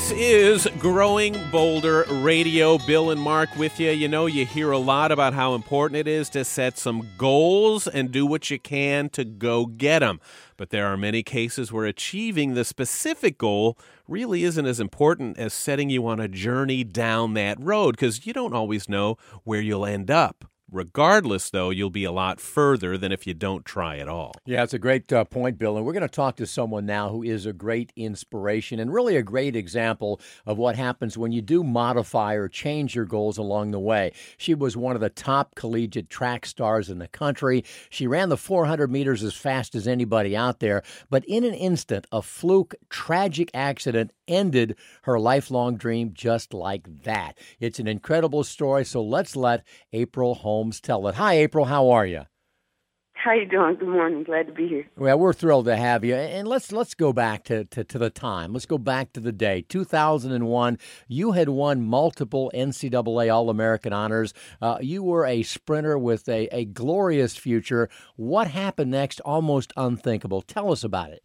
This is Growing Bolder Radio. Bill and Marc with you. You know, you hear a lot about how important it is to set some goals and do what you can to go get them. But there are many cases where achieving the specific goal really isn't as important as setting you on a journey down that road because you don't always know where you'll end up. Regardless, though, you'll be a lot further than if you don't try at all. Yeah, it's a great uh, point, Bill. And we're going to talk to someone now who is a great inspiration and really a great example of what happens when you do modify or change your goals along the way. She was one of the top collegiate track stars in the country. She ran the 400 meters as fast as anybody out there. But in an instant, a fluke, tragic accident ended her lifelong dream just like that. It's an incredible story. So let's let April Holmes tell it. Hi, April. How are you? How you doing? Good morning. Glad to be here. Well, we're thrilled to have you. And let's let's go back to, to, to the time. Let's go back to the day. 2001, you had won multiple NCAA All-American honors. Uh, you were a sprinter with a, a glorious future. What happened next? Almost unthinkable. Tell us about it.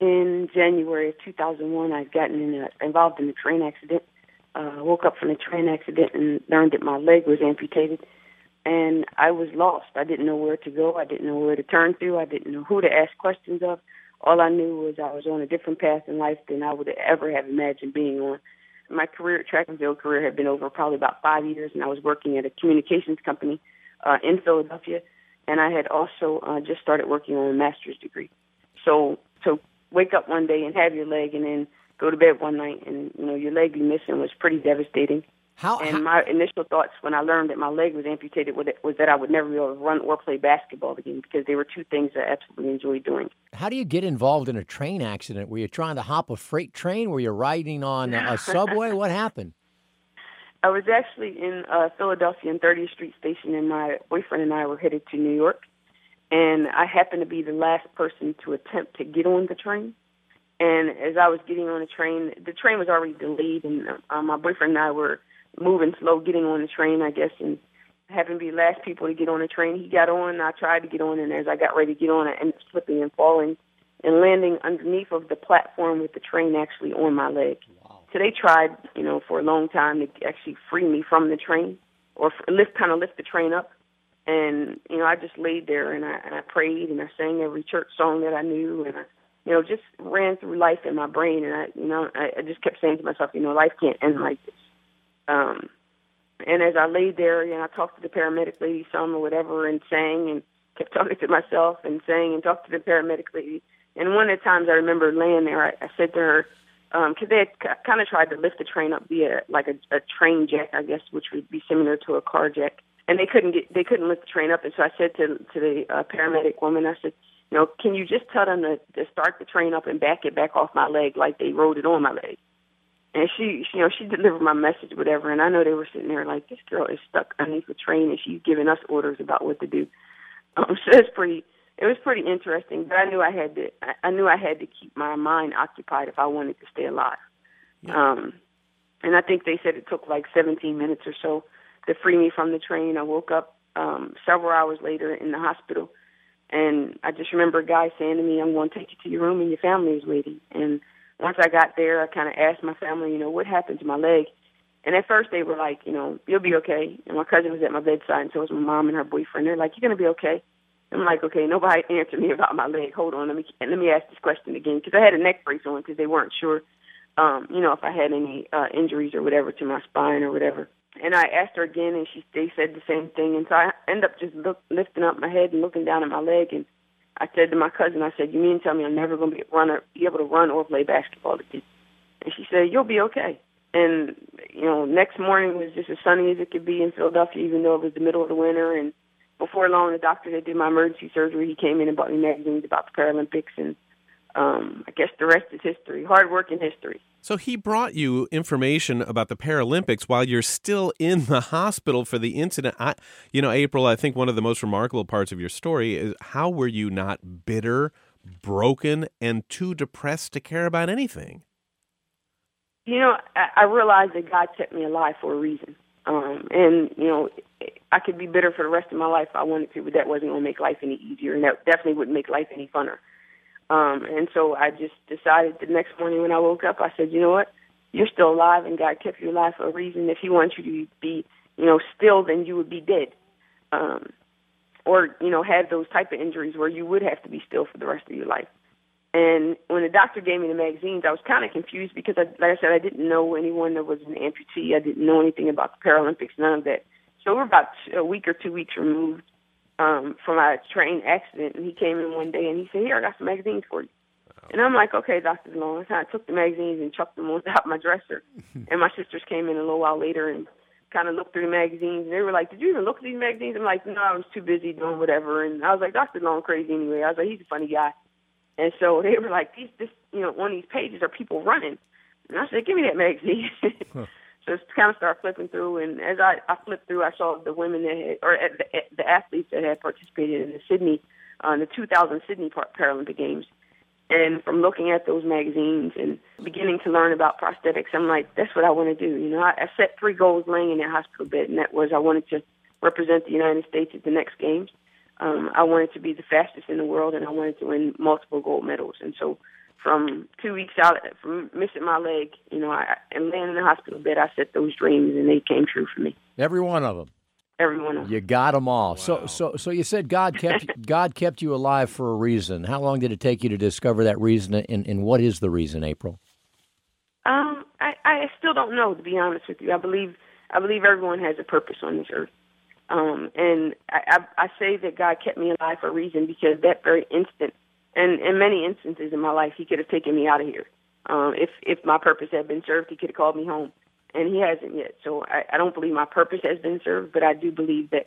In January of 2001, I'd gotten in a, involved in a train accident. Uh, woke up from the train accident and learned that my leg was amputated and I was lost. I didn't know where to go. I didn't know where to turn to. I didn't know who to ask questions of. All I knew was I was on a different path in life than I would ever have imagined being on. My career, track and field career, had been over probably about five years, and I was working at a communications company uh, in Philadelphia, and I had also uh, just started working on a master's degree. So, to wake up one day and have your leg, and then go to bed one night, and you know your leg be missing was pretty devastating. How, and how, my initial thoughts when I learned that my leg was amputated was that I would never be able to run or play basketball again because they were two things I absolutely enjoyed doing. How do you get involved in a train accident? Were you trying to hop a freight train? Were you riding on a subway? what happened? I was actually in uh, Philadelphia in 30th Street Station, and my boyfriend and I were headed to New York. And I happened to be the last person to attempt to get on the train. And as I was getting on the train, the train was already delayed, and uh, my boyfriend and I were moving slow, getting on the train, I guess, and having to be the last people to get on the train. He got on, I tried to get on, and as I got ready to get on, I ended up slipping and falling and landing underneath of the platform with the train actually on my leg. Wow. So they tried, you know, for a long time to actually free me from the train or lift, kind of lift the train up. And you know, I just laid there and I and I prayed and I sang every church song that I knew and I, you know, just ran through life in my brain and I, you know, I, I just kept saying to myself, you know, life can't end like this. Um, and as I laid there, you know, I talked to the paramedic lady some or whatever and sang and kept talking to myself and sang and talked to the paramedic lady. And one of the times I remember laying there, I, I said to her, because um, they had c- kind of tried to lift the train up via like a, a train jack, I guess, which would be similar to a car jack, and they couldn't get they couldn't lift the train up. And so I said to to the uh, paramedic woman, I said, you know, can you just tell them to, to start the train up and back it back off my leg like they rode it on my leg? and she, she, you know, she delivered my message, whatever. And I know they were sitting there like, this girl is stuck underneath the train, and she's giving us orders about what to do. Um, so it's pretty, it was pretty interesting. But I knew I had to, I knew I had to keep my mind occupied if I wanted to stay alive. Yeah. Um, and I think they said it took like 17 minutes or so to free me from the train. I woke up um, several hours later in the hospital, and I just remember a guy saying to me, "I'm going to take you to your room, and your family is waiting." And once I got there, I kind of asked my family, you know, what happened to my leg. And at first they were like, you know, you'll be okay. And my cousin was at my bedside, and so was my mom and her boyfriend. They're like, you're gonna be okay. I'm like, okay, nobody answered me about my leg. Hold on, let me let me ask this question again because I had a neck brace on because they weren't sure, um, you know, if I had any uh, injuries or whatever to my spine or whatever. And I asked her again, and she they said the same thing. And so I end up just look, lifting up my head and looking down at my leg, and I said to my cousin, I said, "You mean to tell me I'm never going to be run be able to run or play basketball again?" And she said, "You'll be okay." And you know, next morning was just as sunny as it could be in Philadelphia, even though it was the middle of the winter. And before long, the doctor that did my emergency surgery, he came in and bought me magazines about the Paralympics, and um, I guess the rest is history. Hard work and history. So he brought you information about the Paralympics while you're still in the hospital for the incident. I, you know, April, I think one of the most remarkable parts of your story is how were you not bitter, broken, and too depressed to care about anything? You know, I, I realized that God kept me alive for a reason. Um, and, you know, I could be bitter for the rest of my life if I wanted to, but that wasn't going to make life any easier, and that definitely wouldn't make life any funner. Um, and so I just decided the next morning when I woke up, I said, you know what? you're still alive and God kept you alive for a reason. If He wants you to be, you know, still, then you would be dead. Um, or, you know, have those type of injuries where you would have to be still for the rest of your life. And when the doctor gave me the magazines, I was kind of confused because, I, like I said, I didn't know anyone that was an amputee. I didn't know anything about the Paralympics, none of that. So we're about a week or two weeks removed um, from a train accident, and he came in one day and he said, "Here, I got some magazines for you." And I'm like, "Okay, Doctor DeLong." So I took the magazines and chucked them on top of my dresser. and my sisters came in a little while later and kind of looked through the magazines, and they were like, "Did you even look at these magazines?" I'm like, "No, I was too busy doing whatever." And I was like, "Doctor DeLong crazy anyway." I was like, "He's a funny guy." And so they were like, "These, this, you know, on these pages are people running." And I said, "Give me that magazine." So kind of start flipping through, and as I, I flipped through, I saw the women that had, or the, the athletes that had participated in the Sydney, uh, the 2000 Sydney Paralympic Games. And from looking at those magazines and beginning to learn about prosthetics, I'm like, that's what I want to do. You know, I, I set three goals laying in that hospital bed, and that was I wanted to represent the United States at the next games. Um, I wanted to be the fastest in the world, and I wanted to win multiple gold medals. And so from two weeks out from missing my leg, you know, I, and laying in the hospital bed, I set those dreams and they came true for me. Every one of them. Every one of them. You got them all. Wow. So, so, so you said God kept God kept you alive for a reason. How long did it take you to discover that reason, and, and what is the reason, April? Um, I, I still don't know to be honest with you. I believe I believe everyone has a purpose on this earth. Um, and I, I, I say that God kept me alive for a reason because that very instant and in many instances in my life, he could have taken me out of here. Um, if if my purpose had been served, he could have called me home, and he hasn't yet. So I, I don't believe my purpose has been served, but I do believe that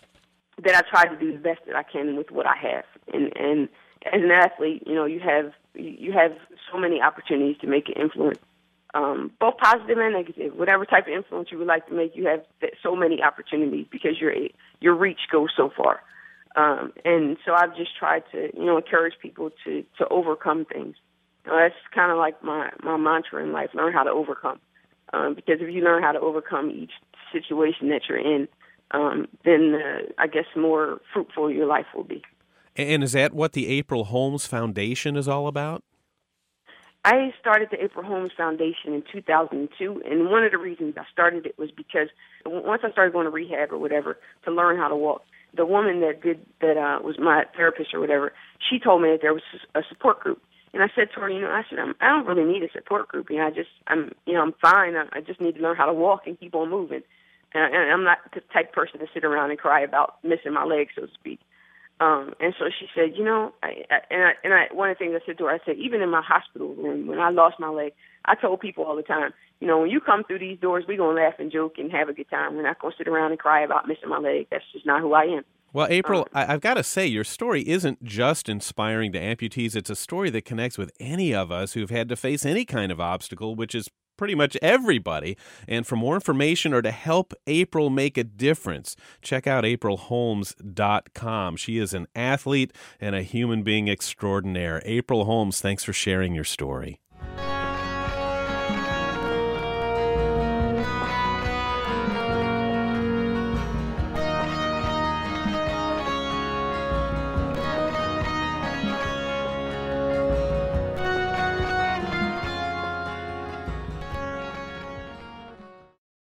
that I try to do the best that I can with what I have. And and as an athlete, you know, you have you have so many opportunities to make an influence, um, both positive and negative. Whatever type of influence you would like to make, you have so many opportunities because your your reach goes so far. Um, and so I've just tried to, you know, encourage people to to overcome things. You know, that's kind of like my my mantra in life: learn how to overcome. Um, because if you learn how to overcome each situation that you're in, um, then uh, I guess more fruitful your life will be. And is that what the April Holmes Foundation is all about? I started the April Holmes Foundation in 2002, and one of the reasons I started it was because once I started going to rehab or whatever to learn how to walk, the woman that did that uh, was my therapist or whatever, she told me that there was a support group. And I said to her, you know, I said, I'm, I don't really need a support group. You know, I just, I'm, you know, I'm fine. I, I just need to learn how to walk and keep on moving. And, and I'm not the type person to sit around and cry about missing my leg, so to speak. Um, and so she said, you know, I, I, and I, and I, one of the things I said to her, I said, even in my hospital room, when I lost my leg, I told people all the time, you know, when you come through these doors, we're going to laugh and joke and have a good time. We're not going to sit around and cry about missing my leg. That's just not who I am. Well, April, um, I've got to say, your story isn't just inspiring to amputees. It's a story that connects with any of us who've had to face any kind of obstacle, which is pretty much everybody. And for more information or to help April make a difference, check out aprilholmes.com. She is an athlete and a human being extraordinaire. April Holmes, thanks for sharing your story.